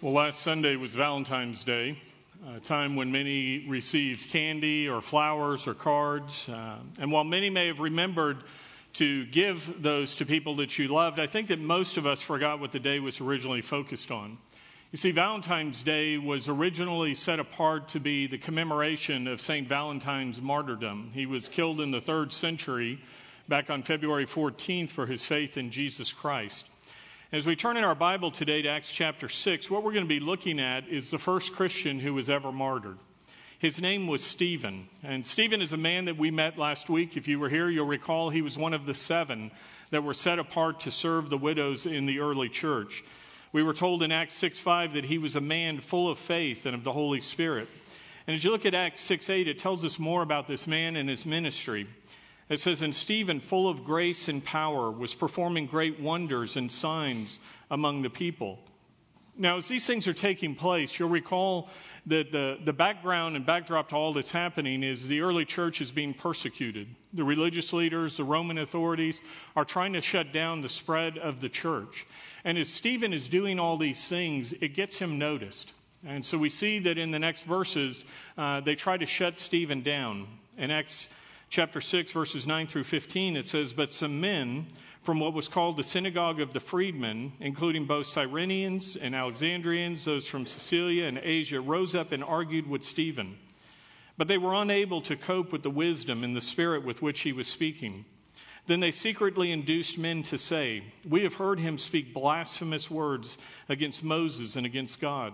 Well, last Sunday was Valentine's Day, a time when many received candy or flowers or cards. Uh, and while many may have remembered to give those to people that you loved, I think that most of us forgot what the day was originally focused on. You see, Valentine's Day was originally set apart to be the commemoration of St. Valentine's martyrdom. He was killed in the third century back on February 14th for his faith in Jesus Christ. As we turn in our Bible today to Acts chapter 6, what we're going to be looking at is the first Christian who was ever martyred. His name was Stephen. And Stephen is a man that we met last week. If you were here, you'll recall he was one of the seven that were set apart to serve the widows in the early church. We were told in Acts 6 5 that he was a man full of faith and of the Holy Spirit. And as you look at Acts 6 8, it tells us more about this man and his ministry. It says, And Stephen, full of grace and power, was performing great wonders and signs among the people. Now, as these things are taking place, you'll recall that the, the background and backdrop to all that's happening is the early church is being persecuted. The religious leaders, the Roman authorities are trying to shut down the spread of the church. And as Stephen is doing all these things, it gets him noticed. And so we see that in the next verses, uh, they try to shut Stephen down. In Acts chapter 6, verses 9 through 15, it says, But some men from what was called the synagogue of the freedmen, including both Cyrenians and Alexandrians, those from Cilicia and Asia, rose up and argued with Stephen. But they were unable to cope with the wisdom and the spirit with which he was speaking. Then they secretly induced men to say, We have heard him speak blasphemous words against Moses and against God.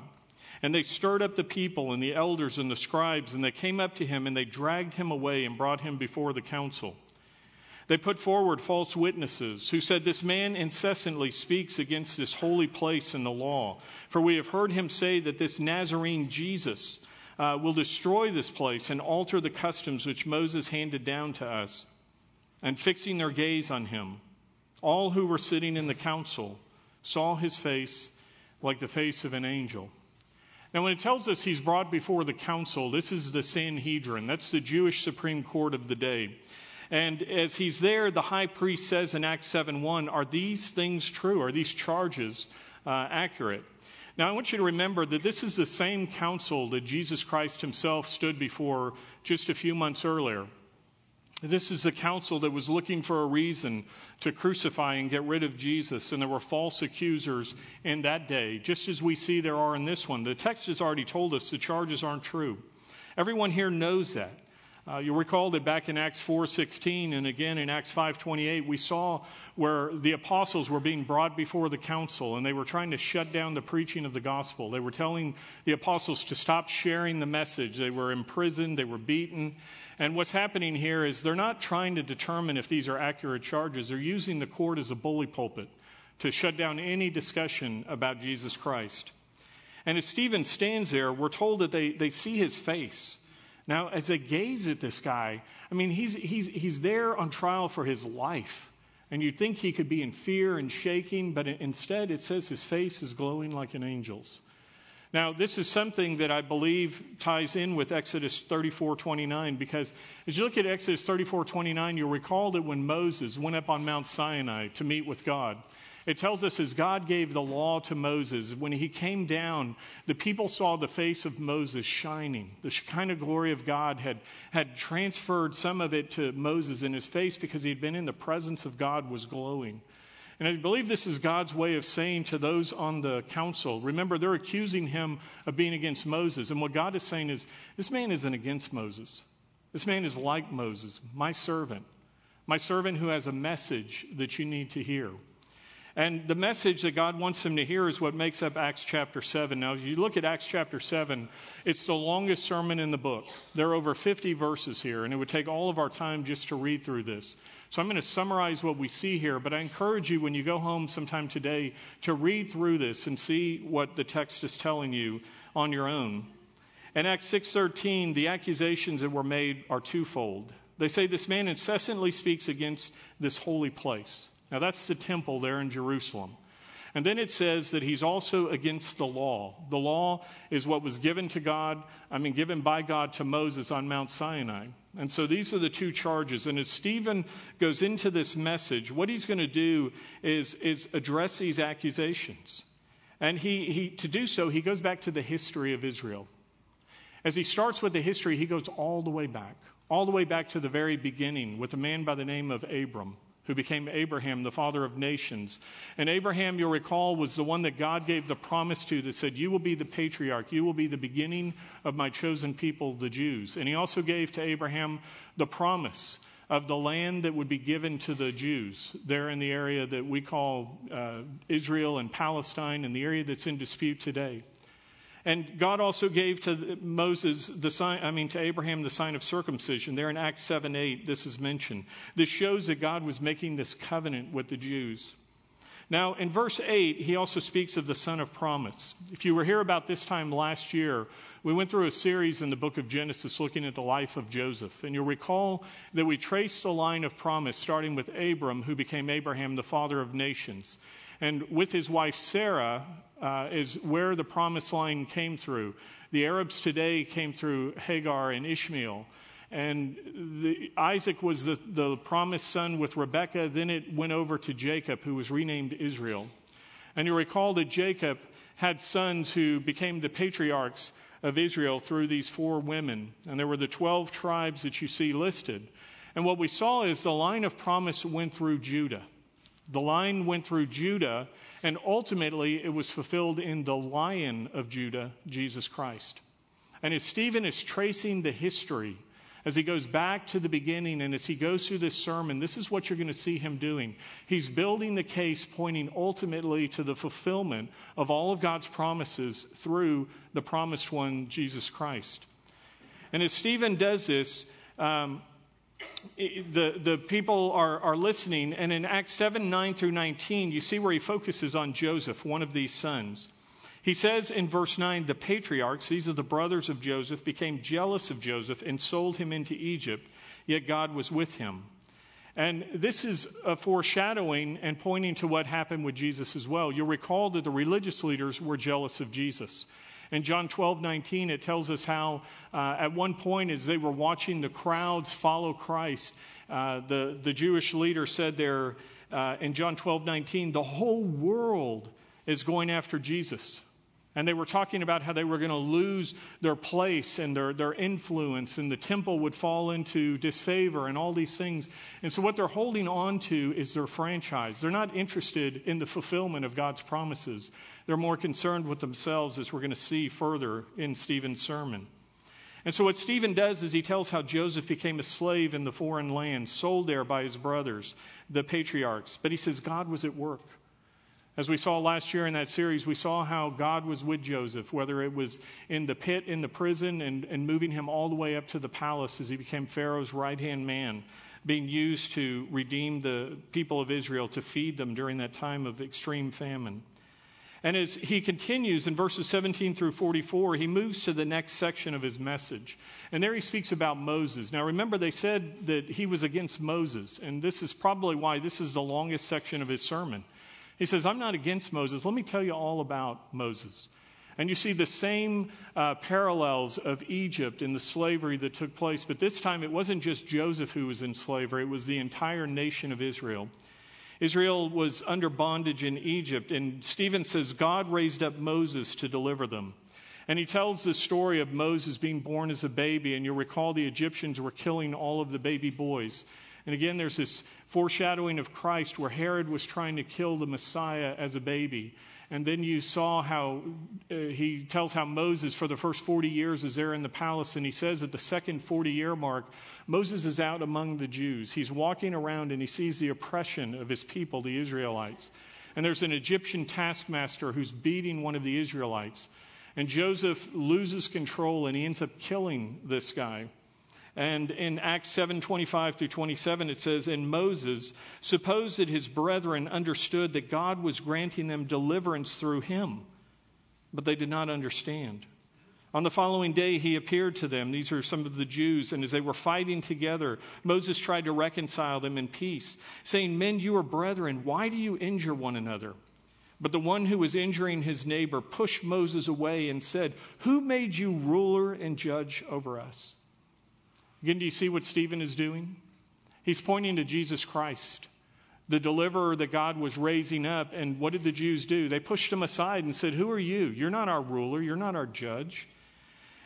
And they stirred up the people and the elders and the scribes, and they came up to him and they dragged him away and brought him before the council. They put forward false witnesses who said, This man incessantly speaks against this holy place and the law. For we have heard him say that this Nazarene Jesus uh, will destroy this place and alter the customs which Moses handed down to us. And fixing their gaze on him, all who were sitting in the council saw his face like the face of an angel. Now, when it tells us he's brought before the council, this is the Sanhedrin. That's the Jewish Supreme Court of the day. And as he's there, the high priest says in Acts 7 1, Are these things true? Are these charges uh, accurate? Now, I want you to remember that this is the same council that Jesus Christ himself stood before just a few months earlier. This is the council that was looking for a reason to crucify and get rid of Jesus, and there were false accusers in that day, just as we see there are in this one. The text has already told us the charges aren't true. Everyone here knows that. Uh, you'll recall that back in Acts 4:16 and again in Acts 5:28, we saw where the apostles were being brought before the council and they were trying to shut down the preaching of the gospel. They were telling the apostles to stop sharing the message. They were imprisoned, they were beaten. And what's happening here is they're not trying to determine if these are accurate charges. They're using the court as a bully pulpit to shut down any discussion about Jesus Christ. And as Stephen stands there, we're told that they, they see his face. Now, as they gaze at this guy, I mean, he's, he's, he's there on trial for his life. And you'd think he could be in fear and shaking, but instead it says his face is glowing like an angel's. Now, this is something that I believe ties in with Exodus 34 29, because as you look at Exodus 34 29, you'll recall that when Moses went up on Mount Sinai to meet with God, it tells us as God gave the law to Moses, when he came down, the people saw the face of Moses shining. The Shekinah glory of God had, had transferred some of it to Moses, and his face, because he had been in the presence of God, was glowing. And I believe this is God's way of saying to those on the council remember, they're accusing him of being against Moses. And what God is saying is, this man isn't against Moses. This man is like Moses, my servant, my servant who has a message that you need to hear. And the message that God wants them to hear is what makes up Acts chapter 7. Now, as you look at Acts chapter 7, it's the longest sermon in the book. There are over 50 verses here, and it would take all of our time just to read through this. So I'm going to summarize what we see here, but I encourage you when you go home sometime today to read through this and see what the text is telling you on your own. In Acts 6:13, the accusations that were made are twofold. They say this man incessantly speaks against this holy place. Now, that's the temple there in Jerusalem. And then it says that he's also against the law. The law is what was given to God, I mean, given by God to Moses on Mount Sinai. And so these are the two charges. And as Stephen goes into this message, what he's going to do is, is address these accusations. And he, he, to do so, he goes back to the history of Israel. As he starts with the history, he goes all the way back, all the way back to the very beginning with a man by the name of Abram who became Abraham, the father of nations. And Abraham, you'll recall, was the one that God gave the promise to that said, You will be the patriarch, you will be the beginning of my chosen people, the Jews. And he also gave to Abraham the promise of the land that would be given to the Jews there in the area that we call uh, Israel and Palestine and the area that's in dispute today. And God also gave to Moses the sign, I mean, to Abraham the sign of circumcision. There in Acts 7 8, this is mentioned. This shows that God was making this covenant with the Jews. Now, in verse 8, he also speaks of the son of promise. If you were here about this time last year, we went through a series in the book of Genesis looking at the life of Joseph. And you'll recall that we traced the line of promise starting with Abram, who became Abraham, the father of nations. And with his wife Sarah, uh, is where the promised line came through. The Arabs today came through Hagar and Ishmael. And the, Isaac was the, the promised son with Rebekah. Then it went over to Jacob, who was renamed Israel. And you recall that Jacob had sons who became the patriarchs of Israel through these four women. And there were the 12 tribes that you see listed. And what we saw is the line of promise went through Judah. The line went through Judah, and ultimately it was fulfilled in the lion of Judah, Jesus Christ. And as Stephen is tracing the history, as he goes back to the beginning and as he goes through this sermon, this is what you're going to see him doing. He's building the case pointing ultimately to the fulfillment of all of God's promises through the promised one, Jesus Christ. And as Stephen does this, um, the, the people are, are listening. And in Acts 7 9 through 19, you see where he focuses on Joseph, one of these sons. He says in verse 9, the patriarchs, these are the brothers of Joseph, became jealous of Joseph and sold him into Egypt, yet God was with him. And this is a foreshadowing and pointing to what happened with Jesus as well. You'll recall that the religious leaders were jealous of Jesus. In John 12, 19, it tells us how uh, at one point, as they were watching the crowds follow Christ, uh, the, the Jewish leader said there uh, in John 12, 19, the whole world is going after Jesus. And they were talking about how they were going to lose their place and their, their influence, and the temple would fall into disfavor and all these things. And so, what they're holding on to is their franchise. They're not interested in the fulfillment of God's promises, they're more concerned with themselves, as we're going to see further in Stephen's sermon. And so, what Stephen does is he tells how Joseph became a slave in the foreign land, sold there by his brothers, the patriarchs. But he says God was at work. As we saw last year in that series, we saw how God was with Joseph, whether it was in the pit, in the prison, and, and moving him all the way up to the palace as he became Pharaoh's right hand man, being used to redeem the people of Israel, to feed them during that time of extreme famine. And as he continues in verses 17 through 44, he moves to the next section of his message. And there he speaks about Moses. Now, remember, they said that he was against Moses, and this is probably why this is the longest section of his sermon. He says, I'm not against Moses. Let me tell you all about Moses. And you see the same uh, parallels of Egypt and the slavery that took place, but this time it wasn't just Joseph who was in slavery, it was the entire nation of Israel. Israel was under bondage in Egypt, and Stephen says God raised up Moses to deliver them. And he tells the story of Moses being born as a baby, and you'll recall the Egyptians were killing all of the baby boys. And again, there's this foreshadowing of Christ where Herod was trying to kill the Messiah as a baby. And then you saw how uh, he tells how Moses, for the first 40 years, is there in the palace. And he says at the second 40 year mark, Moses is out among the Jews. He's walking around and he sees the oppression of his people, the Israelites. And there's an Egyptian taskmaster who's beating one of the Israelites. And Joseph loses control and he ends up killing this guy. And in Acts 7 25 through 27, it says, And Moses supposed that his brethren understood that God was granting them deliverance through him, but they did not understand. On the following day, he appeared to them. These are some of the Jews. And as they were fighting together, Moses tried to reconcile them in peace, saying, Men, you are brethren. Why do you injure one another? But the one who was injuring his neighbor pushed Moses away and said, Who made you ruler and judge over us? Again, do you see what Stephen is doing? He's pointing to Jesus Christ, the deliverer that God was raising up. And what did the Jews do? They pushed him aside and said, Who are you? You're not our ruler, you're not our judge.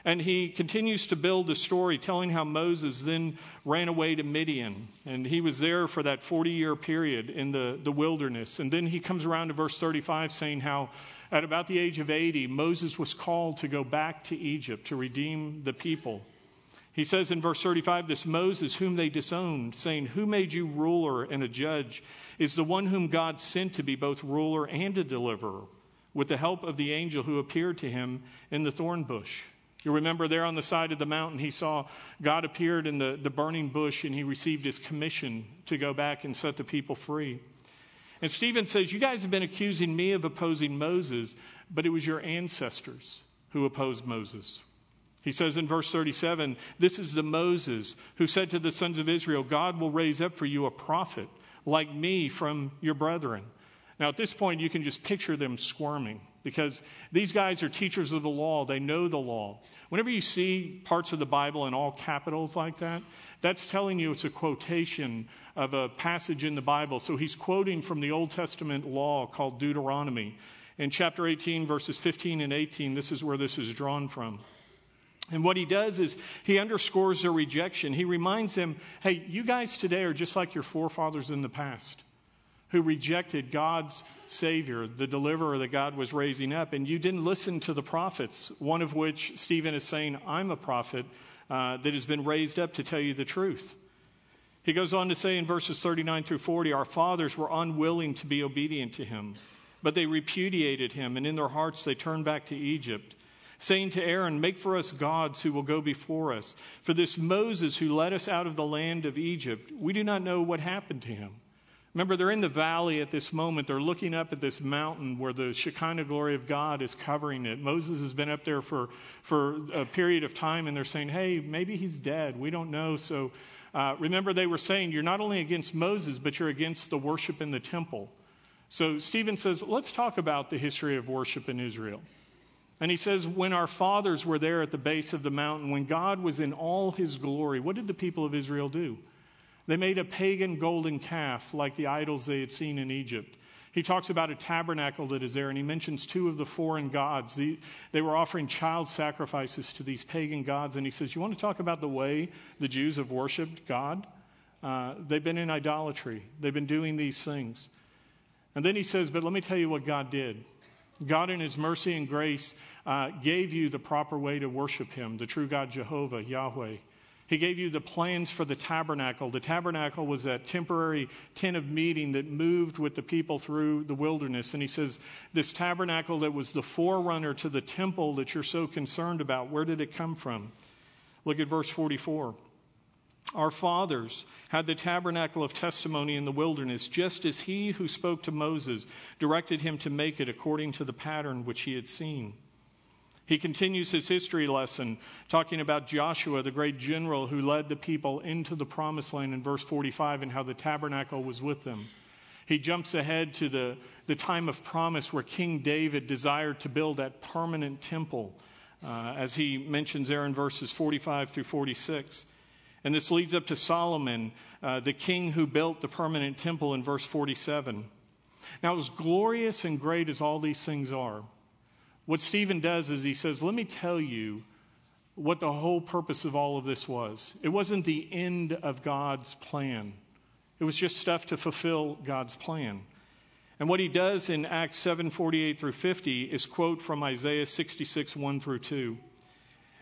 And he continues to build the story, telling how Moses then ran away to Midian. And he was there for that 40 year period in the, the wilderness. And then he comes around to verse 35 saying how at about the age of 80, Moses was called to go back to Egypt to redeem the people. He says in verse 35 this Moses, whom they disowned, saying, Who made you ruler and a judge, is the one whom God sent to be both ruler and a deliverer, with the help of the angel who appeared to him in the thorn bush. You remember there on the side of the mountain, he saw God appeared in the, the burning bush and he received his commission to go back and set the people free. And Stephen says, You guys have been accusing me of opposing Moses, but it was your ancestors who opposed Moses. He says in verse 37 This is the Moses who said to the sons of Israel, God will raise up for you a prophet like me from your brethren. Now, at this point, you can just picture them squirming because these guys are teachers of the law. They know the law. Whenever you see parts of the Bible in all capitals like that, that's telling you it's a quotation of a passage in the Bible. So he's quoting from the Old Testament law called Deuteronomy. In chapter 18, verses 15 and 18, this is where this is drawn from. And what he does is he underscores their rejection. He reminds them hey, you guys today are just like your forefathers in the past who rejected God's Savior, the deliverer that God was raising up, and you didn't listen to the prophets, one of which Stephen is saying, I'm a prophet uh, that has been raised up to tell you the truth. He goes on to say in verses 39 through 40, Our fathers were unwilling to be obedient to him, but they repudiated him, and in their hearts they turned back to Egypt saying to Aaron, Make for us gods who will go before us. For this Moses who led us out of the land of Egypt, we do not know what happened to him. Remember, they're in the valley at this moment. They're looking up at this mountain where the Shekinah glory of God is covering it. Moses has been up there for, for a period of time, and they're saying, Hey, maybe he's dead. We don't know. So uh, remember, they were saying, You're not only against Moses, but you're against the worship in the temple. So Stephen says, Let's talk about the history of worship in Israel. And he says, when our fathers were there at the base of the mountain, when God was in all his glory, what did the people of Israel do? They made a pagan golden calf like the idols they had seen in Egypt. He talks about a tabernacle that is there, and he mentions two of the foreign gods. The, they were offering child sacrifices to these pagan gods, and he says, You want to talk about the way the Jews have worshiped God? Uh, they've been in idolatry, they've been doing these things. And then he says, But let me tell you what God did. God, in His mercy and grace, uh, gave you the proper way to worship Him, the true God Jehovah, Yahweh. He gave you the plans for the tabernacle. The tabernacle was that temporary tent of meeting that moved with the people through the wilderness. And he says, This tabernacle that was the forerunner to the temple that you're so concerned about, where did it come from? Look at verse 44. Our fathers had the tabernacle of testimony in the wilderness, just as he who spoke to Moses directed him to make it according to the pattern which he had seen. He continues his history lesson talking about Joshua, the great general who led the people into the promised land in verse 45 and how the tabernacle was with them. He jumps ahead to the, the time of promise where King David desired to build that permanent temple, uh, as he mentions there in verses 45 through 46. And this leads up to Solomon, uh, the king who built the permanent temple in verse 47. Now, as glorious and great as all these things are, what Stephen does is he says, Let me tell you what the whole purpose of all of this was. It wasn't the end of God's plan, it was just stuff to fulfill God's plan. And what he does in Acts 7 48 through 50 is quote from Isaiah 66 1 through 2.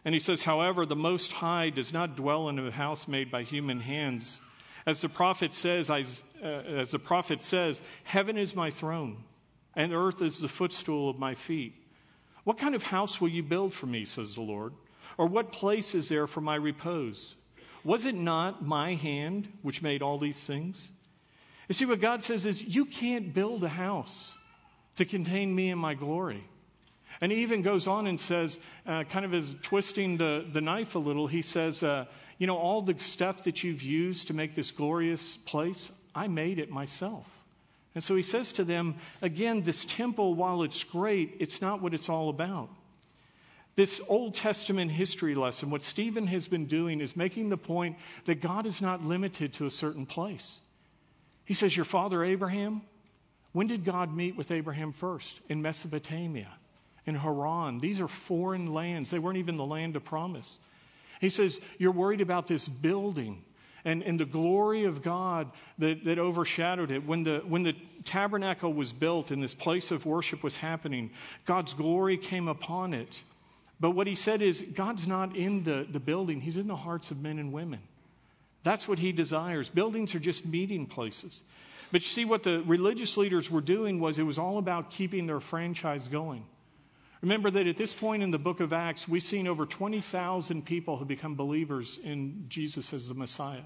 And he says, However, the Most High does not dwell in a house made by human hands. As the prophet says, as, uh, as the prophet says, Heaven is my throne, and earth is the footstool of my feet. What kind of house will you build for me, says the Lord? Or what place is there for my repose? Was it not my hand which made all these things? You see, what God says is, You can't build a house to contain me and my glory. And he even goes on and says, uh, kind of as twisting the, the knife a little, he says, uh, You know, all the stuff that you've used to make this glorious place, I made it myself. And so he says to them, again, this temple, while it's great, it's not what it's all about. This Old Testament history lesson, what Stephen has been doing is making the point that God is not limited to a certain place. He says, Your father Abraham? When did God meet with Abraham first? In Mesopotamia, in Haran. These are foreign lands. They weren't even the land of promise. He says, You're worried about this building and, and the glory of God that, that overshadowed it. When the, when the tabernacle was built and this place of worship was happening, God's glory came upon it. But what he said is, God's not in the, the building, He's in the hearts of men and women. That's what He desires. Buildings are just meeting places. But you see, what the religious leaders were doing was it was all about keeping their franchise going. Remember that at this point in the book of Acts, we've seen over 20,000 people who become believers in Jesus as the Messiah.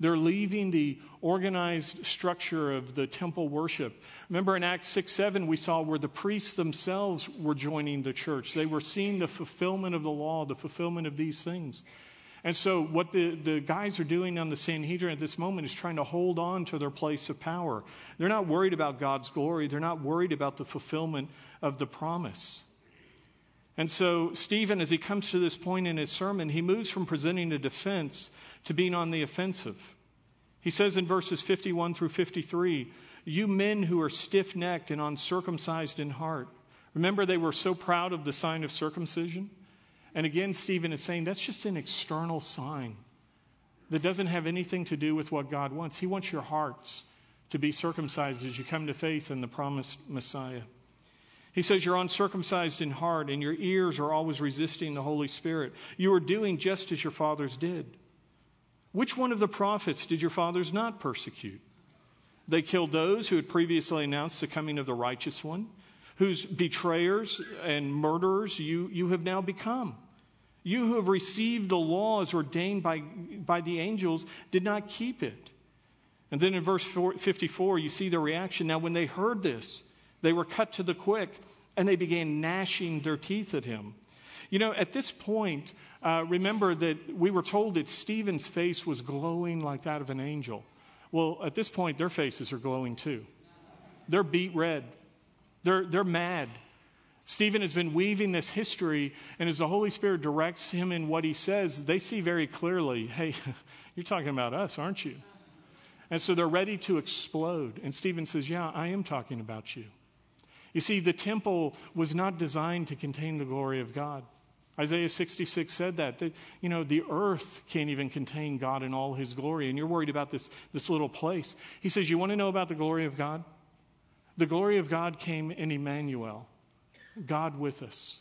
They're leaving the organized structure of the temple worship. Remember in Acts 6 7, we saw where the priests themselves were joining the church. They were seeing the fulfillment of the law, the fulfillment of these things. And so, what the, the guys are doing on the Sanhedrin at this moment is trying to hold on to their place of power. They're not worried about God's glory, they're not worried about the fulfillment of the promise. And so, Stephen, as he comes to this point in his sermon, he moves from presenting a defense to being on the offensive. He says in verses 51 through 53 You men who are stiff necked and uncircumcised in heart. Remember, they were so proud of the sign of circumcision? And again, Stephen is saying that's just an external sign that doesn't have anything to do with what God wants. He wants your hearts to be circumcised as you come to faith in the promised Messiah. He says, You're uncircumcised in heart, and your ears are always resisting the Holy Spirit. You are doing just as your fathers did. Which one of the prophets did your fathers not persecute? They killed those who had previously announced the coming of the righteous one, whose betrayers and murderers you, you have now become. You who have received the laws ordained by, by the angels did not keep it. And then in verse 54, you see the reaction. Now, when they heard this, they were cut to the quick, and they began gnashing their teeth at him. You know, at this point, uh, remember that we were told that Stephen's face was glowing like that of an angel. Well, at this point, their faces are glowing too. They're beet red, they're, they're mad. Stephen has been weaving this history, and as the Holy Spirit directs him in what he says, they see very clearly hey, you're talking about us, aren't you? And so they're ready to explode. And Stephen says, Yeah, I am talking about you. You see, the temple was not designed to contain the glory of God. Isaiah 66 said that, that, you know, the earth can't even contain God in all his glory, and you're worried about this, this little place. He says, You want to know about the glory of God? The glory of God came in Emmanuel, God with us.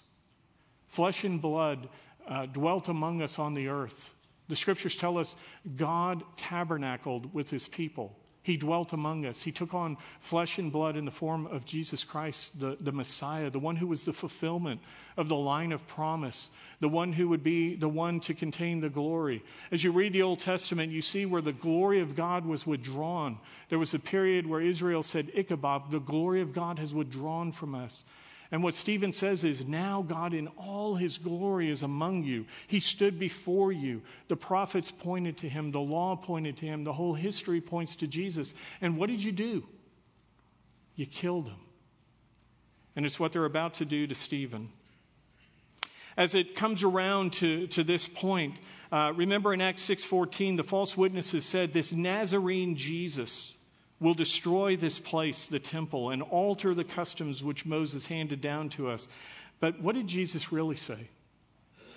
Flesh and blood uh, dwelt among us on the earth. The scriptures tell us God tabernacled with his people. He dwelt among us. He took on flesh and blood in the form of Jesus Christ, the, the Messiah, the one who was the fulfillment of the line of promise, the one who would be the one to contain the glory. As you read the Old Testament, you see where the glory of God was withdrawn. There was a period where Israel said, Ichabod, the glory of God has withdrawn from us. And what Stephen says is now God in all his glory is among you. He stood before you. The prophets pointed to him, the law pointed to him, the whole history points to Jesus. And what did you do? You killed him. And it's what they're about to do to Stephen. As it comes around to, to this point, uh, remember in Acts 6:14, the false witnesses said, This Nazarene Jesus will destroy this place, the temple, and alter the customs which Moses handed down to us. But what did Jesus really say?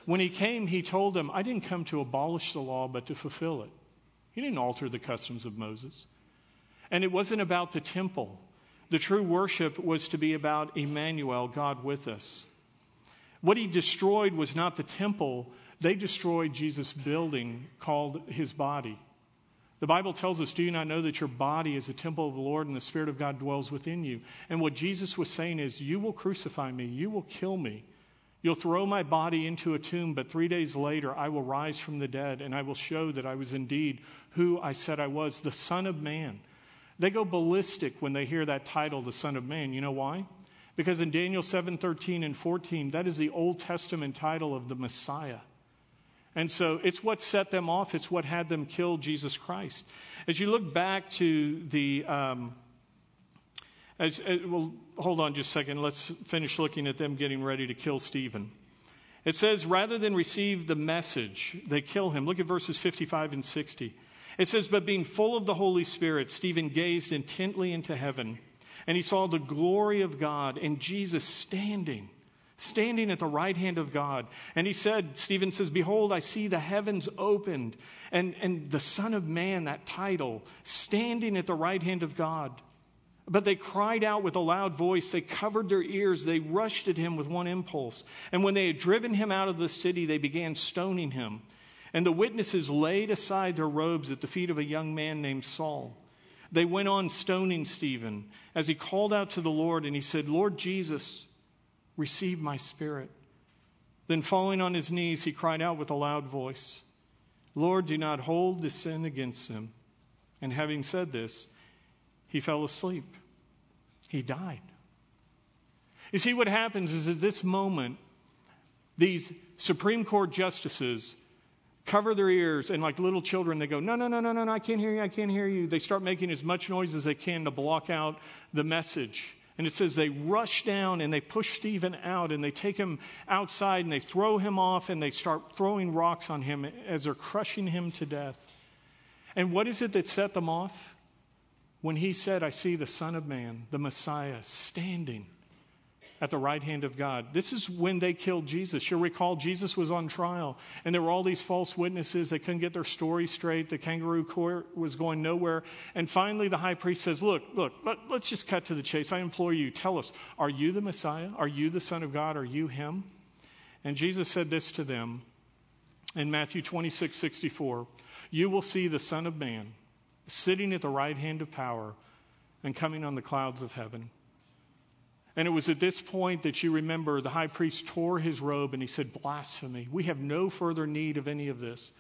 When he came, he told them, I didn't come to abolish the law, but to fulfill it. He didn't alter the customs of Moses. And it wasn't about the temple. The true worship was to be about Emmanuel, God with us. What he destroyed was not the temple, they destroyed Jesus' building called his body. The Bible tells us, Do you not know that your body is a temple of the Lord and the Spirit of God dwells within you? And what Jesus was saying is, You will crucify me, you will kill me. You'll throw my body into a tomb, but three days later I will rise from the dead and I will show that I was indeed who I said I was, the Son of Man. They go ballistic when they hear that title, the Son of Man. You know why? Because in Daniel 7 13 and 14, that is the Old Testament title of the Messiah. And so it's what set them off, it's what had them kill Jesus Christ. As you look back to the. Um, as, as, uh, well, hold on just a second. Let's finish looking at them getting ready to kill Stephen. It says, rather than receive the message, they kill him. Look at verses 55 and 60. It says, But being full of the Holy Spirit, Stephen gazed intently into heaven, and he saw the glory of God and Jesus standing, standing at the right hand of God. And he said, Stephen says, Behold, I see the heavens opened, and, and the Son of Man, that title, standing at the right hand of God. But they cried out with a loud voice. They covered their ears. They rushed at him with one impulse. And when they had driven him out of the city, they began stoning him. And the witnesses laid aside their robes at the feet of a young man named Saul. They went on stoning Stephen as he called out to the Lord and he said, Lord Jesus, receive my spirit. Then, falling on his knees, he cried out with a loud voice, Lord, do not hold this sin against them. And having said this, he fell asleep. He died. You see, what happens is at this moment, these Supreme Court justices cover their ears, and like little children, they go, no, no, no, no, no, I can't hear you, I can't hear you. They start making as much noise as they can to block out the message. And it says they rush down and they push Stephen out and they take him outside and they throw him off and they start throwing rocks on him as they're crushing him to death. And what is it that set them off? When he said, I see the Son of Man, the Messiah, standing at the right hand of God. This is when they killed Jesus. You'll recall Jesus was on trial, and there were all these false witnesses. They couldn't get their story straight. The kangaroo court was going nowhere. And finally, the high priest says, Look, look, let, us just cut to the chase. I implore you, tell us, are you the Messiah? Are you the Son of God? Are you him? And Jesus said this to them in Matthew 26 64 You will see the Son of Man sitting at the right hand of power and coming on the clouds of heaven. And it was at this point that you remember the high priest tore his robe and he said, Blasphemy. We have no further need of any of this.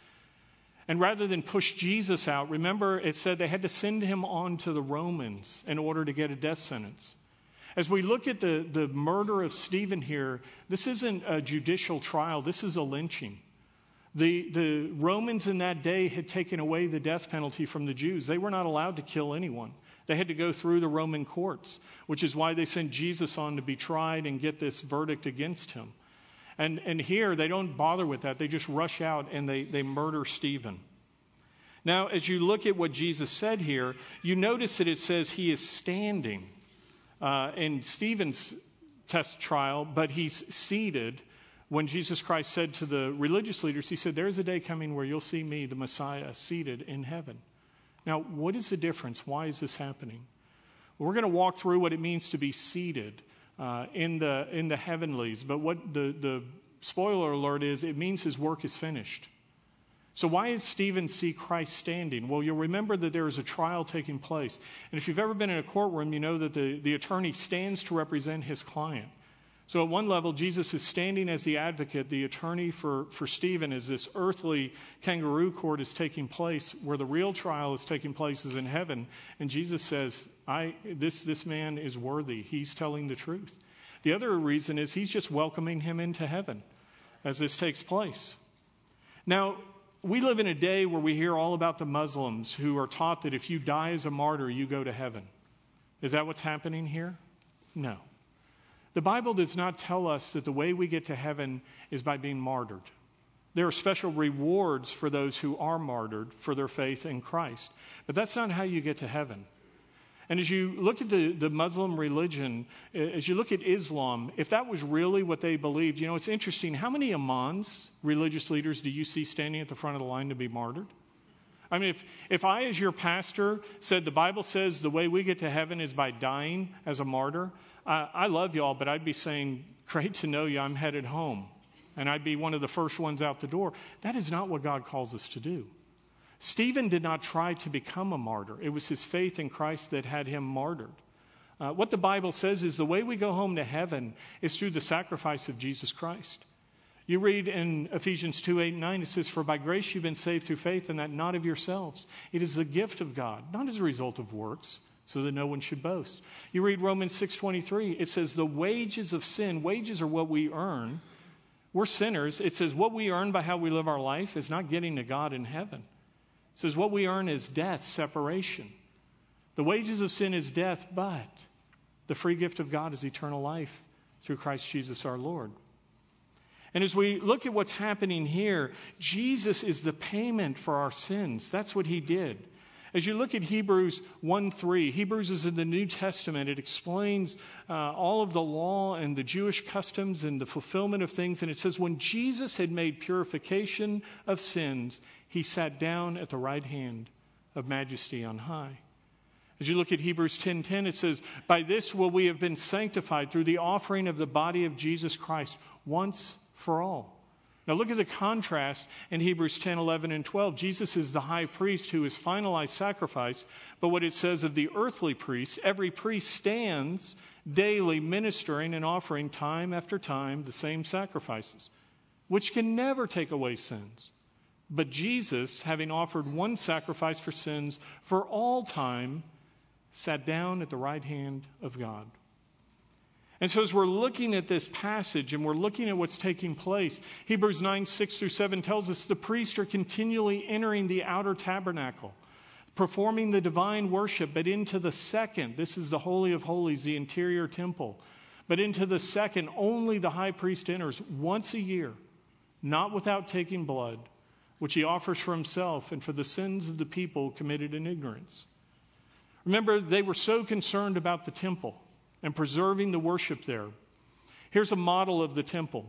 And rather than push Jesus out, remember it said they had to send him on to the Romans in order to get a death sentence. As we look at the, the murder of Stephen here, this isn't a judicial trial, this is a lynching. The, the Romans in that day had taken away the death penalty from the Jews. They were not allowed to kill anyone. They had to go through the Roman courts, which is why they sent Jesus on to be tried and get this verdict against him. And, and here, they don't bother with that. They just rush out and they, they murder Stephen. Now, as you look at what Jesus said here, you notice that it says he is standing uh, in Stephen's test trial, but he's seated. When Jesus Christ said to the religious leaders, He said, There's a day coming where you'll see me, the Messiah, seated in heaven. Now, what is the difference? Why is this happening? We're going to walk through what it means to be seated uh, in, the, in the heavenlies. But what the, the spoiler alert is, it means his work is finished. So, why is Stephen see Christ standing? Well, you'll remember that there is a trial taking place. And if you've ever been in a courtroom, you know that the, the attorney stands to represent his client. So, at one level, Jesus is standing as the advocate, the attorney for, for Stephen, as this earthly kangaroo court is taking place, where the real trial is taking place is in heaven. And Jesus says, I, this, this man is worthy. He's telling the truth. The other reason is he's just welcoming him into heaven as this takes place. Now, we live in a day where we hear all about the Muslims who are taught that if you die as a martyr, you go to heaven. Is that what's happening here? No. The Bible does not tell us that the way we get to heaven is by being martyred. There are special rewards for those who are martyred for their faith in Christ. But that's not how you get to heaven. And as you look at the, the Muslim religion, as you look at Islam, if that was really what they believed, you know, it's interesting. How many imams, religious leaders, do you see standing at the front of the line to be martyred? I mean, if, if I, as your pastor, said the Bible says the way we get to heaven is by dying as a martyr, I, I love y'all, but I'd be saying, Great to know you, I'm headed home. And I'd be one of the first ones out the door. That is not what God calls us to do. Stephen did not try to become a martyr, it was his faith in Christ that had him martyred. Uh, what the Bible says is the way we go home to heaven is through the sacrifice of Jesus Christ. You read in Ephesians 2 8 and 9, it says, For by grace you've been saved through faith, and that not of yourselves. It is the gift of God, not as a result of works, so that no one should boast. You read Romans 6:23, it says the wages of sin, wages are what we earn. We're sinners. It says what we earn by how we live our life is not getting to God in heaven. It says what we earn is death, separation. The wages of sin is death, but the free gift of God is eternal life through Christ Jesus our Lord. And as we look at what's happening here, Jesus is the payment for our sins. That's what he did. As you look at Hebrews 1 3, Hebrews is in the New Testament. It explains uh, all of the law and the Jewish customs and the fulfillment of things. And it says, when Jesus had made purification of sins, he sat down at the right hand of majesty on high. As you look at Hebrews 10:10 10, it says, "By this will we have been sanctified through the offering of the body of Jesus Christ once for all." Now look at the contrast in Hebrews 10, 11, and 12. Jesus is the high priest who has finalized sacrifice, but what it says of the earthly priest, every priest stands daily ministering and offering time after time the same sacrifices, which can never take away sins. But Jesus, having offered one sacrifice for sins for all time, sat down at the right hand of God. And so, as we're looking at this passage and we're looking at what's taking place, Hebrews 9, 6 through 7 tells us the priests are continually entering the outer tabernacle, performing the divine worship, but into the second, this is the Holy of Holies, the interior temple, but into the second, only the high priest enters once a year, not without taking blood, which he offers for himself and for the sins of the people committed in ignorance. Remember, they were so concerned about the temple and preserving the worship there. Here's a model of the temple.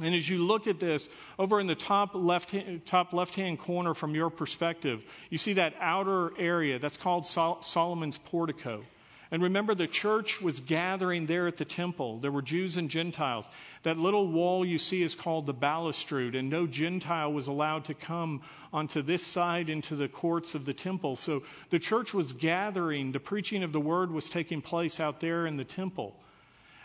And as you look at this, over in the top left, top left-hand corner from your perspective, you see that outer area that's called Sol- Solomon's portico. And remember, the church was gathering there at the temple. There were Jews and Gentiles. That little wall you see is called the balustrade, and no Gentile was allowed to come onto this side into the courts of the temple. So the church was gathering. The preaching of the word was taking place out there in the temple.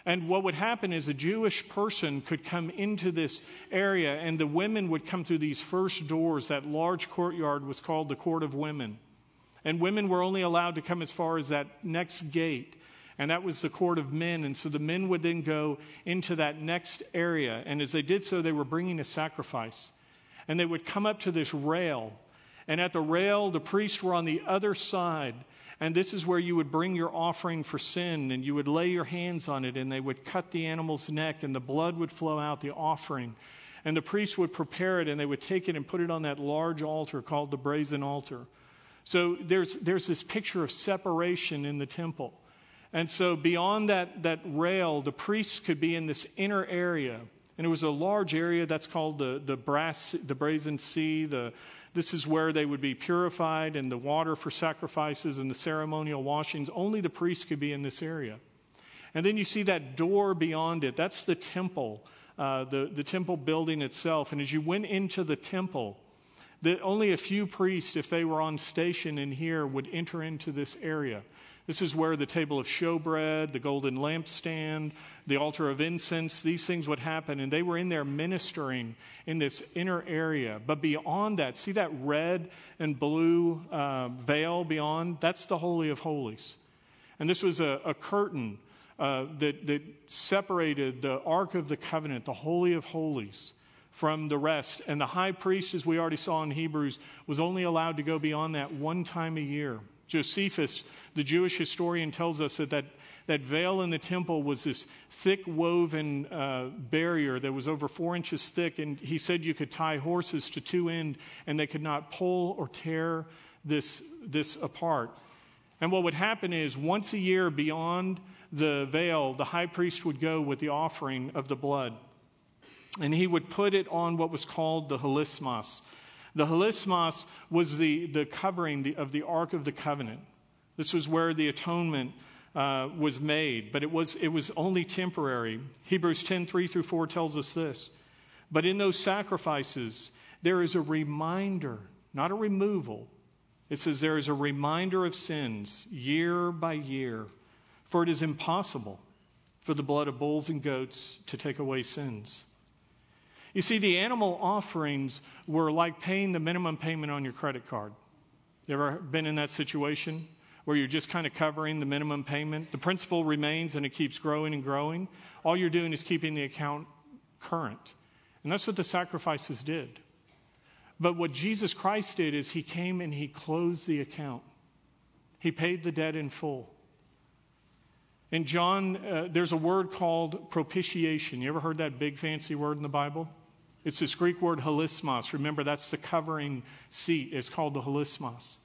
And what would happen is a Jewish person could come into this area, and the women would come through these first doors. That large courtyard was called the Court of Women. And women were only allowed to come as far as that next gate. And that was the court of men. And so the men would then go into that next area. And as they did so, they were bringing a sacrifice. And they would come up to this rail. And at the rail, the priests were on the other side. And this is where you would bring your offering for sin, and you would lay your hands on it, and they would cut the animal's neck, and the blood would flow out, the offering. And the priest would prepare it, and they would take it and put it on that large altar called the brazen altar. So there's, there's this picture of separation in the temple. And so beyond that, that rail, the priests could be in this inner area. And it was a large area that's called the, the, brass, the brazen sea. The, this is where they would be purified and the water for sacrifices and the ceremonial washings. Only the priests could be in this area. And then you see that door beyond it. That's the temple, uh, the, the temple building itself. And as you went into the temple, that only a few priests, if they were on station in here, would enter into this area. This is where the table of showbread, the golden lampstand, the altar of incense, these things would happen. And they were in there ministering in this inner area. But beyond that, see that red and blue uh, veil beyond? That's the Holy of Holies. And this was a, a curtain uh, that, that separated the Ark of the Covenant, the Holy of Holies, from the rest. And the high priest, as we already saw in Hebrews, was only allowed to go beyond that one time a year. Josephus, the Jewish historian, tells us that that, that veil in the temple was this thick woven uh, barrier that was over four inches thick. And he said you could tie horses to two ends and they could not pull or tear this, this apart. And what would happen is once a year beyond the veil, the high priest would go with the offering of the blood and he would put it on what was called the hilasmos. The hilasmos was the, the covering of the Ark of the Covenant. This was where the atonement uh, was made, but it was, it was only temporary. Hebrews 10 3 through 4 tells us this. But in those sacrifices, there is a reminder, not a removal. It says there is a reminder of sins year by year, for it is impossible for the blood of bulls and goats to take away sins. You see, the animal offerings were like paying the minimum payment on your credit card. You ever been in that situation where you're just kind of covering the minimum payment? The principal remains and it keeps growing and growing. All you're doing is keeping the account current. And that's what the sacrifices did. But what Jesus Christ did is he came and he closed the account, he paid the debt in full. In John, uh, there's a word called propitiation. You ever heard that big fancy word in the Bible? It's this Greek word hilasmos. Remember, that's the covering seat. It's called the hilasmos.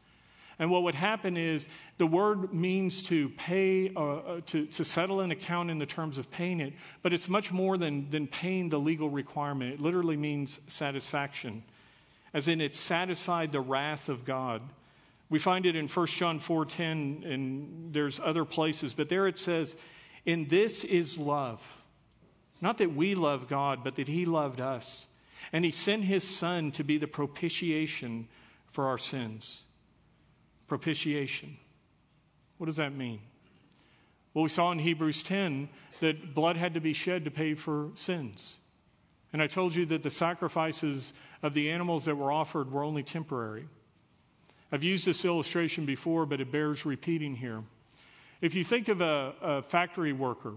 And what would happen is the word means to pay, uh, uh, to, to settle an account in the terms of paying it, but it's much more than, than paying the legal requirement. It literally means satisfaction, as in it satisfied the wrath of God. We find it in 1 John 4:10 and there's other places, but there it says, "In this is love. Not that we love God, but that he loved us, and he sent his son to be the propitiation for our sins." Propitiation. What does that mean? Well, we saw in Hebrews 10 that blood had to be shed to pay for sins. And I told you that the sacrifices of the animals that were offered were only temporary. I've used this illustration before, but it bears repeating here. If you think of a, a, factory worker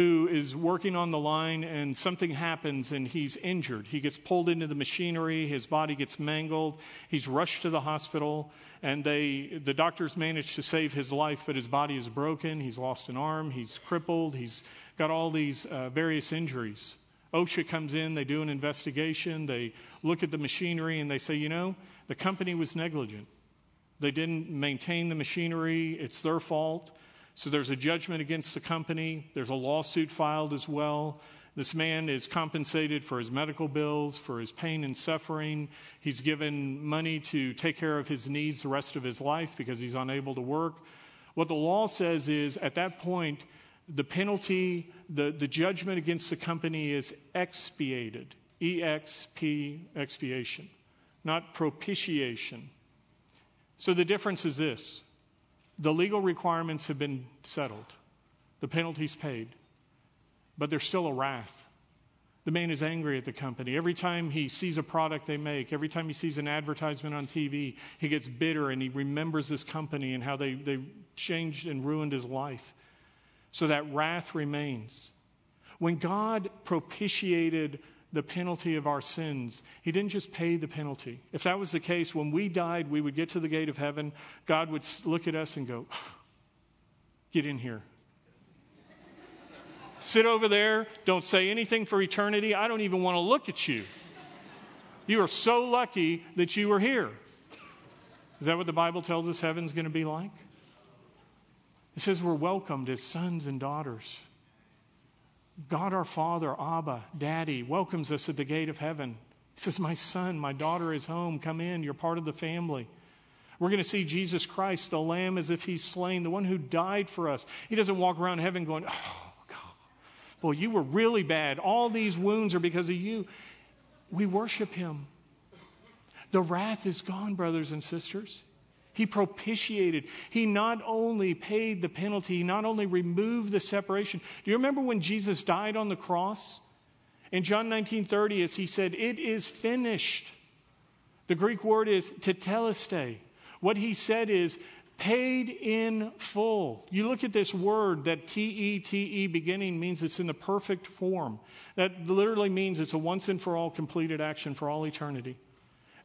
who is working on the line and something happens and he's injured, he gets pulled into the machinery, his body gets mangled, he's rushed to the hospital, and they, the doctors manage to save his life, but his body is broken, he's lost an arm, he's crippled, he's got all these uh, various injuries. OSHA comes in, they do an investigation, they look at the machinery, and they say, you know, the company was negligent. They didn't maintain the machinery, it's their fault. So there's a judgment against the company. There's a lawsuit filed as well. This man is compensated for his medical bills, for his pain and suffering. He's given money to take care of his needs the rest of his life because he's unable to work. What the law says is at that point, the penalty, the, the judgment against the company is expiated. E X P, expiation not propitiation. So the difference is this the legal requirements have been settled, the penalty's paid, but there's still a wrath. The man is angry at the company. Every time he sees a product they make, every time he sees an advertisement on TV, he gets bitter and he remembers this company and how they, they changed and ruined his life. So that wrath remains. When God propitiated the penalty of our sins. He didn't just pay the penalty. If that was the case, when we died, we would get to the gate of heaven. God would look at us and go, Get in here. Sit over there. Don't say anything for eternity. I don't even want to look at you. You are so lucky that you were here. Is that what the Bible tells us heaven's going to be like? It says we're welcomed as sons and daughters. God our Father, Abba, Daddy, welcomes us at the gate of heaven. He says, My son, my daughter is home. Come in. You're part of the family. We're going to see Jesus Christ, the Lamb, as if he's slain, the one who died for us. He doesn't walk around heaven going, Oh, God, boy, you were really bad. All these wounds are because of you. We worship him. The wrath is gone, brothers and sisters. He propitiated. He not only paid the penalty, he not only removed the separation. Do you remember when Jesus died on the cross? In John 19:30 as he said, "It is finished." The Greek word is tetelestai. What he said is paid in full. You look at this word that T E T E beginning means it's in the perfect form. That literally means it's a once and for all completed action for all eternity.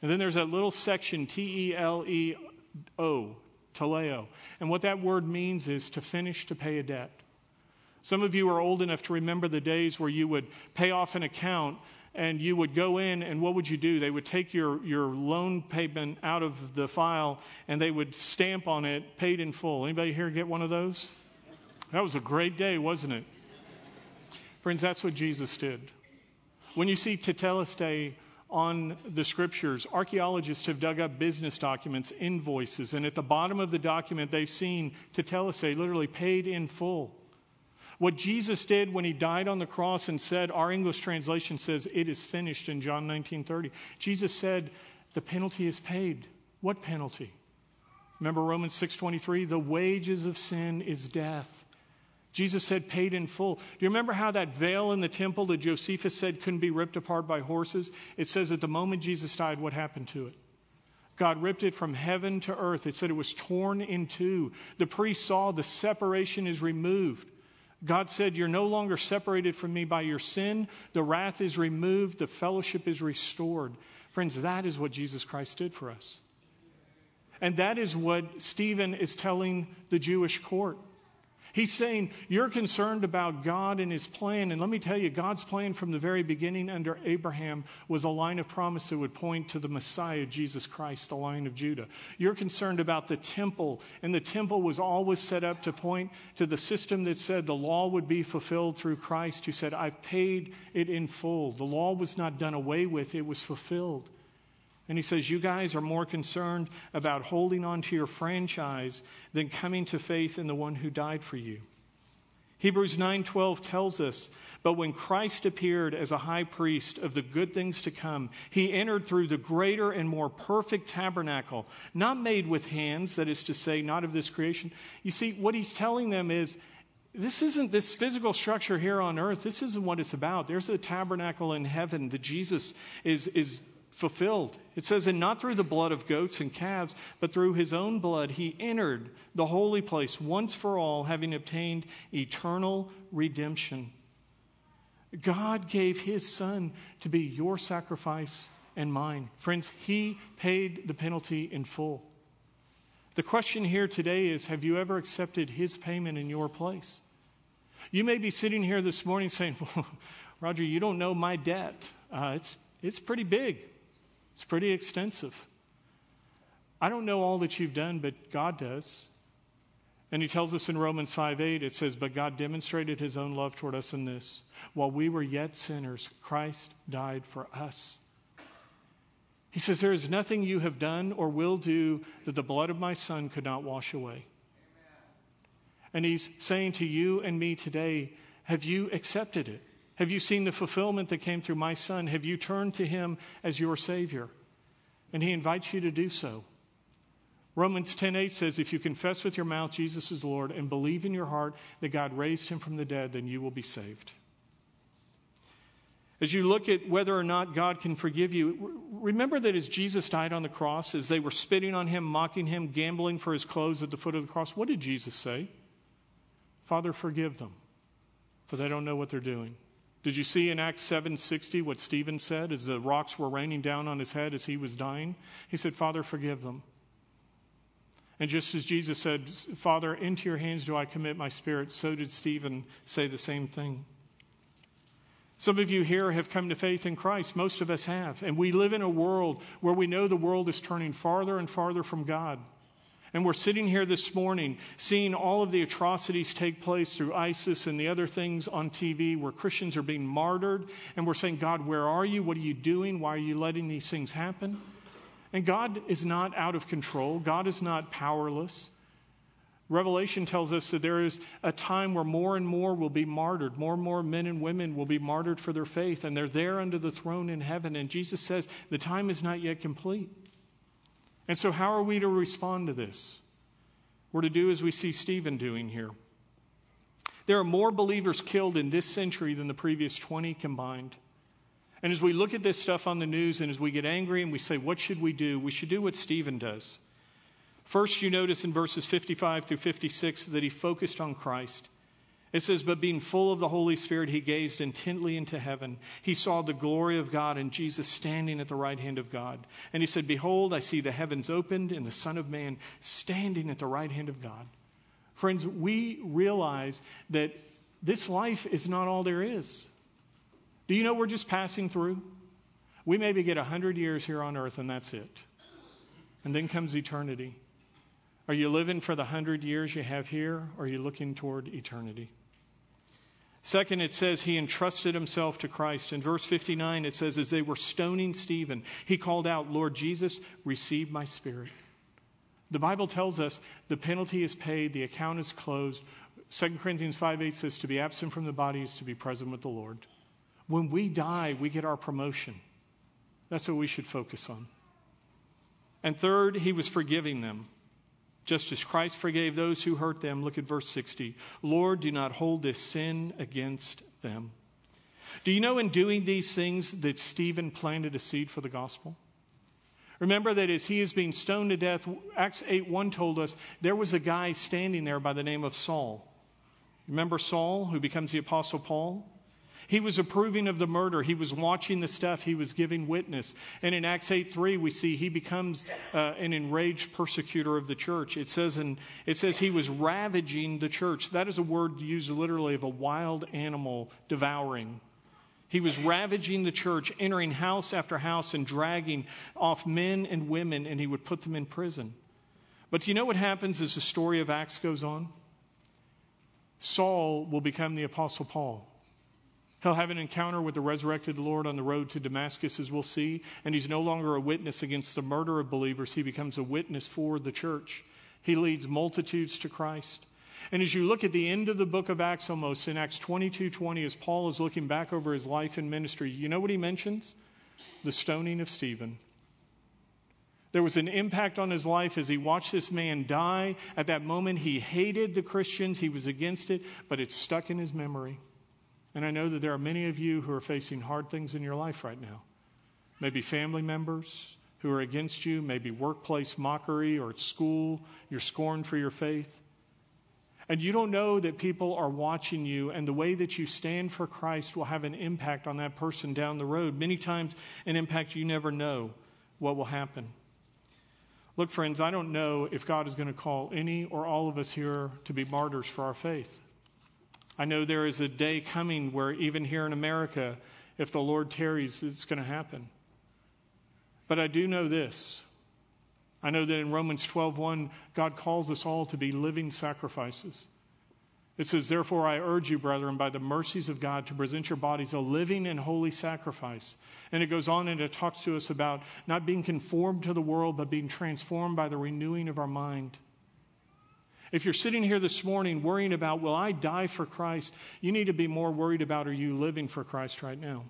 And then there's that little section T E L E O, teleo. And what that word means is to finish to pay a debt. Some of you are old enough to remember the days where you would pay off an account and you would go in and what would you do? They would take your, your loan payment out of the file and they would stamp on it paid in full. Anybody here get one of those? That was a great day, wasn't it? Friends, that's what Jesus did. When you see Tetelestai on the scriptures, archaeologists have dug up business documents, invoices, and at the bottom of the document, they've seen tetelestai, literally paid in full. What Jesus did when he died on the cross and said, our English translation says, it is finished in John 19:30. Jesus said, the penalty is paid. What penalty? Remember Romans 6:23, the wages of sin is death. Jesus said, paid in full. Do you remember how that veil in the temple that Josephus said couldn't be ripped apart by horses? It says at the moment Jesus died, what happened to it? God ripped it from heaven to earth. It said it was torn in two. The priest saw the separation is removed. God said, You're no longer separated from me by your sin. The wrath is removed. The fellowship is restored. Friends, that is what Jesus Christ did for us. And that is what Stephen is telling the Jewish court. He's saying, You're concerned about God and His plan. And let me tell you, God's plan from the very beginning under Abraham was a line of promise that would point to the Messiah, Jesus Christ, the line of Judah. You're concerned about the temple, and the temple was always set up to point to the system that said the law would be fulfilled through Christ, who said, I've paid it in full. The law was not done away with, it was fulfilled. And he says, You guys are more concerned about holding on to your franchise than coming to faith in the one who died for you. Hebrews 9:12 tells us, "But when Christ appeared as a high priest of the good things to come, he entered through the greater and more perfect tabernacle, not made with hands, that is to say, not of this creation." You see, what he's telling them is this isn't this physical structure here on earth. This isn't what it's about. There's a tabernacle in heaven that Jesus is, is fulfilled. It says, and not through the blood of goats and calves, but through his own blood, he entered the holy place once for all, having obtained eternal redemption. God gave his son to be your sacrifice and mine. Friends, he paid the penalty in full. The question here today is Have you ever accepted his payment in your place? You may be sitting here this morning saying, well, Roger, you don't know my debt. Uh, it's, it's pretty big. It's pretty extensive. I don't know all that you've done, but God does. And he tells us in Romans 5 8, it says, But God demonstrated his own love toward us in this. While we were yet sinners, Christ died for us. He says, There is nothing you have done or will do that the blood of my son could not wash away. Amen. And he's saying to you and me today, Have you accepted it? Have you seen the fulfillment that came through my son? Have you turned to him as your Savior? And he invites you to do so. Romans 10:8 says if you confess with your mouth Jesus is Lord and believe in your heart that God raised him from the dead then you will be saved. As you look at whether or not God can forgive you, remember that as Jesus died on the cross, as they were spitting on him, mocking him, gambling for his clothes at the foot of the cross, what did Jesus say? Father, forgive them, for they don't know what they're doing. Did you see in Acts 7:60 what Stephen said as the rocks were raining down on his head as he was dying? He said, "Father, forgive them." And just as Jesus said, "Father, into your hands do I commit my spirit," so did Stephen say the same thing. Some of you here have come to faith in Christ. Most of us have. And we live in a world where we know the world is turning farther and farther from God. And we're sitting here this morning seeing all of the atrocities take place through ISIS and the other things on TV where Christians are being martyred. And we're saying, God, where are you? What are you doing? Why are you letting these things happen? And God is not out of control, God is not powerless. Revelation tells us that there is a time where more and more will be martyred. More and more men and women will be martyred for their faith, and they're there under the throne in heaven. And Jesus says the time is not yet complete. And so, how are we to respond to this? We're to do as we see Stephen doing here. There are more believers killed in this century than the previous 20 combined. And as we look at this stuff on the news and as we get angry and we say, What should we do? We should do what Stephen does. First, you notice in verses 55 through 56 that he focused on Christ. It says, But being full of the Holy Spirit, he gazed intently into heaven. He saw the glory of God and Jesus standing at the right hand of God. And he said, Behold, I see the heavens opened and the Son of Man standing at the right hand of God. Friends, we realize that this life is not all there is. Do you know we're just passing through? We maybe get 100 years here on earth and that's it. And then comes eternity. Are you living for the 100 years you have here or are you looking toward eternity? Second, it says he entrusted himself to Christ. In verse 59, it says, as they were stoning Stephen, he called out, Lord Jesus, receive my spirit. The Bible tells us the penalty is paid, the account is closed. 2 Corinthians 5 8 says, to be absent from the body is to be present with the Lord. When we die, we get our promotion. That's what we should focus on. And third, he was forgiving them. Just as Christ forgave those who hurt them, look at verse 60. Lord, do not hold this sin against them. Do you know in doing these things that Stephen planted a seed for the gospel? Remember that as he is being stoned to death, Acts 8 1 told us there was a guy standing there by the name of Saul. Remember Saul, who becomes the Apostle Paul? He was approving of the murder. He was watching the stuff. He was giving witness. And in Acts 8 3, we see he becomes uh, an enraged persecutor of the church. It says, in, it says he was ravaging the church. That is a word used literally of a wild animal devouring. He was ravaging the church, entering house after house and dragging off men and women, and he would put them in prison. But do you know what happens as the story of Acts goes on? Saul will become the Apostle Paul. He'll have an encounter with the resurrected Lord on the road to Damascus, as we'll see, and he's no longer a witness against the murder of believers. He becomes a witness for the church. He leads multitudes to Christ. And as you look at the end of the book of Acts almost, in Acts 22 20, as Paul is looking back over his life and ministry, you know what he mentions? The stoning of Stephen. There was an impact on his life as he watched this man die. At that moment, he hated the Christians, he was against it, but it stuck in his memory. And I know that there are many of you who are facing hard things in your life right now. Maybe family members who are against you, maybe workplace mockery or at school, you're scorned for your faith. And you don't know that people are watching you, and the way that you stand for Christ will have an impact on that person down the road. Many times, an impact you never know what will happen. Look, friends, I don't know if God is going to call any or all of us here to be martyrs for our faith. I know there is a day coming where, even here in America, if the Lord tarries, it's going to happen. But I do know this. I know that in Romans 12:1, God calls us all to be living sacrifices. It says, Therefore, I urge you, brethren, by the mercies of God, to present your bodies a living and holy sacrifice. And it goes on and it talks to us about not being conformed to the world, but being transformed by the renewing of our mind. If you're sitting here this morning worrying about, will I die for Christ? You need to be more worried about, are you living for Christ right now?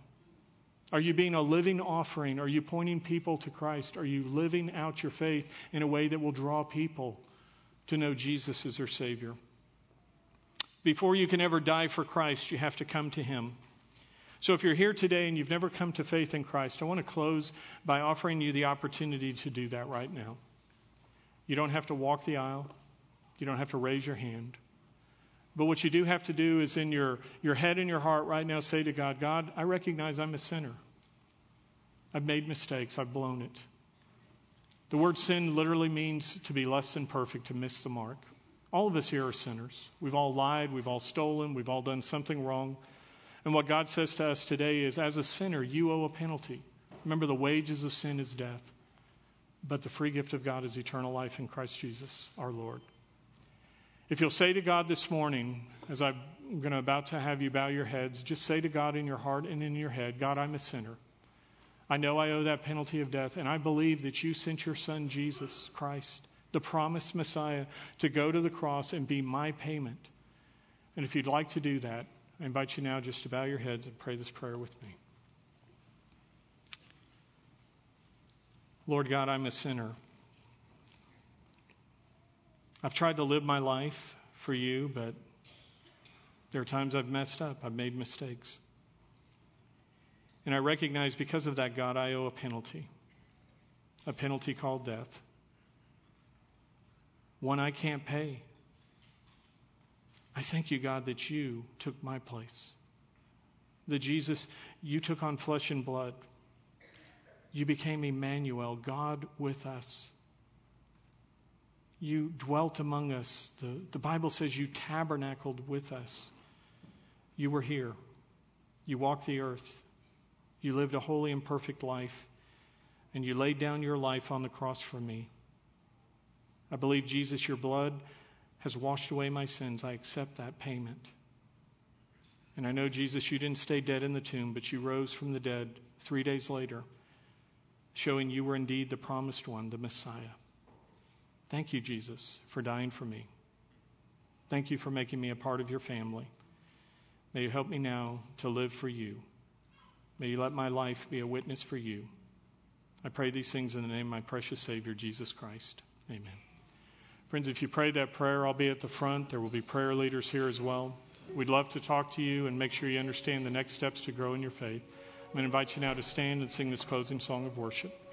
Are you being a living offering? Are you pointing people to Christ? Are you living out your faith in a way that will draw people to know Jesus as their Savior? Before you can ever die for Christ, you have to come to Him. So if you're here today and you've never come to faith in Christ, I want to close by offering you the opportunity to do that right now. You don't have to walk the aisle. You don't have to raise your hand. But what you do have to do is in your, your head and your heart right now say to God, God, I recognize I'm a sinner. I've made mistakes, I've blown it. The word sin literally means to be less than perfect, to miss the mark. All of us here are sinners. We've all lied, we've all stolen, we've all done something wrong. And what God says to us today is as a sinner, you owe a penalty. Remember, the wages of sin is death, but the free gift of God is eternal life in Christ Jesus, our Lord. If you'll say to God this morning, as I'm going to about to have you bow your heads, just say to God in your heart and in your head, God, I'm a sinner. I know I owe that penalty of death, and I believe that you sent your son, Jesus Christ, the promised Messiah, to go to the cross and be my payment. And if you'd like to do that, I invite you now just to bow your heads and pray this prayer with me. Lord God, I'm a sinner. I've tried to live my life for you, but there are times I've messed up, I've made mistakes. And I recognize because of that, God, I owe a penalty, a penalty called death, one I can't pay. I thank you, God, that you took my place. That Jesus, you took on flesh and blood. You became Emmanuel, God with us you dwelt among us. The, the Bible says you tabernacled with us. You were here. You walked the earth. You lived a holy and perfect life. And you laid down your life on the cross for me. I believe, Jesus, your blood has washed away my sins. I accept that payment. And I know, Jesus, you didn't stay dead in the tomb, but you rose from the dead three days later, showing you were indeed the promised one, the Messiah. Thank you, Jesus, for dying for me. Thank you for making me a part of your family. May you help me now to live for you. May you let my life be a witness for you. I pray these things in the name of my precious Savior, Jesus Christ. Amen. Friends, if you pray that prayer, I'll be at the front. There will be prayer leaders here as well. We'd love to talk to you and make sure you understand the next steps to grow in your faith. I'm going to invite you now to stand and sing this closing song of worship.